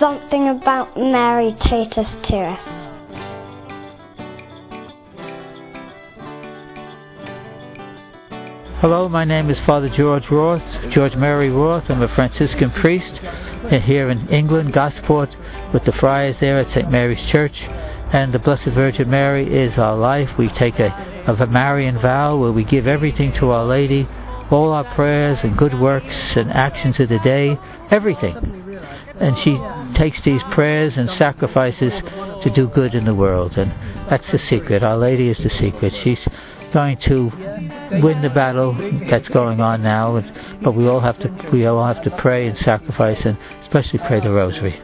something about Mary Totus to us. Hello, my name is Father George Roth, George Mary Roth. I'm a Franciscan priest here in England, Gosport, with the friars there at St. Mary's Church. And the Blessed Virgin Mary is our life. We take a, a Marian vow where we give everything to Our Lady, all our prayers and good works and actions of the day, everything. And she takes these prayers and sacrifices to do good in the world. And that's the secret. Our Lady is the secret. She's going to win the battle that's going on now, but we all have to we all have to pray and sacrifice and especially pray the rosary.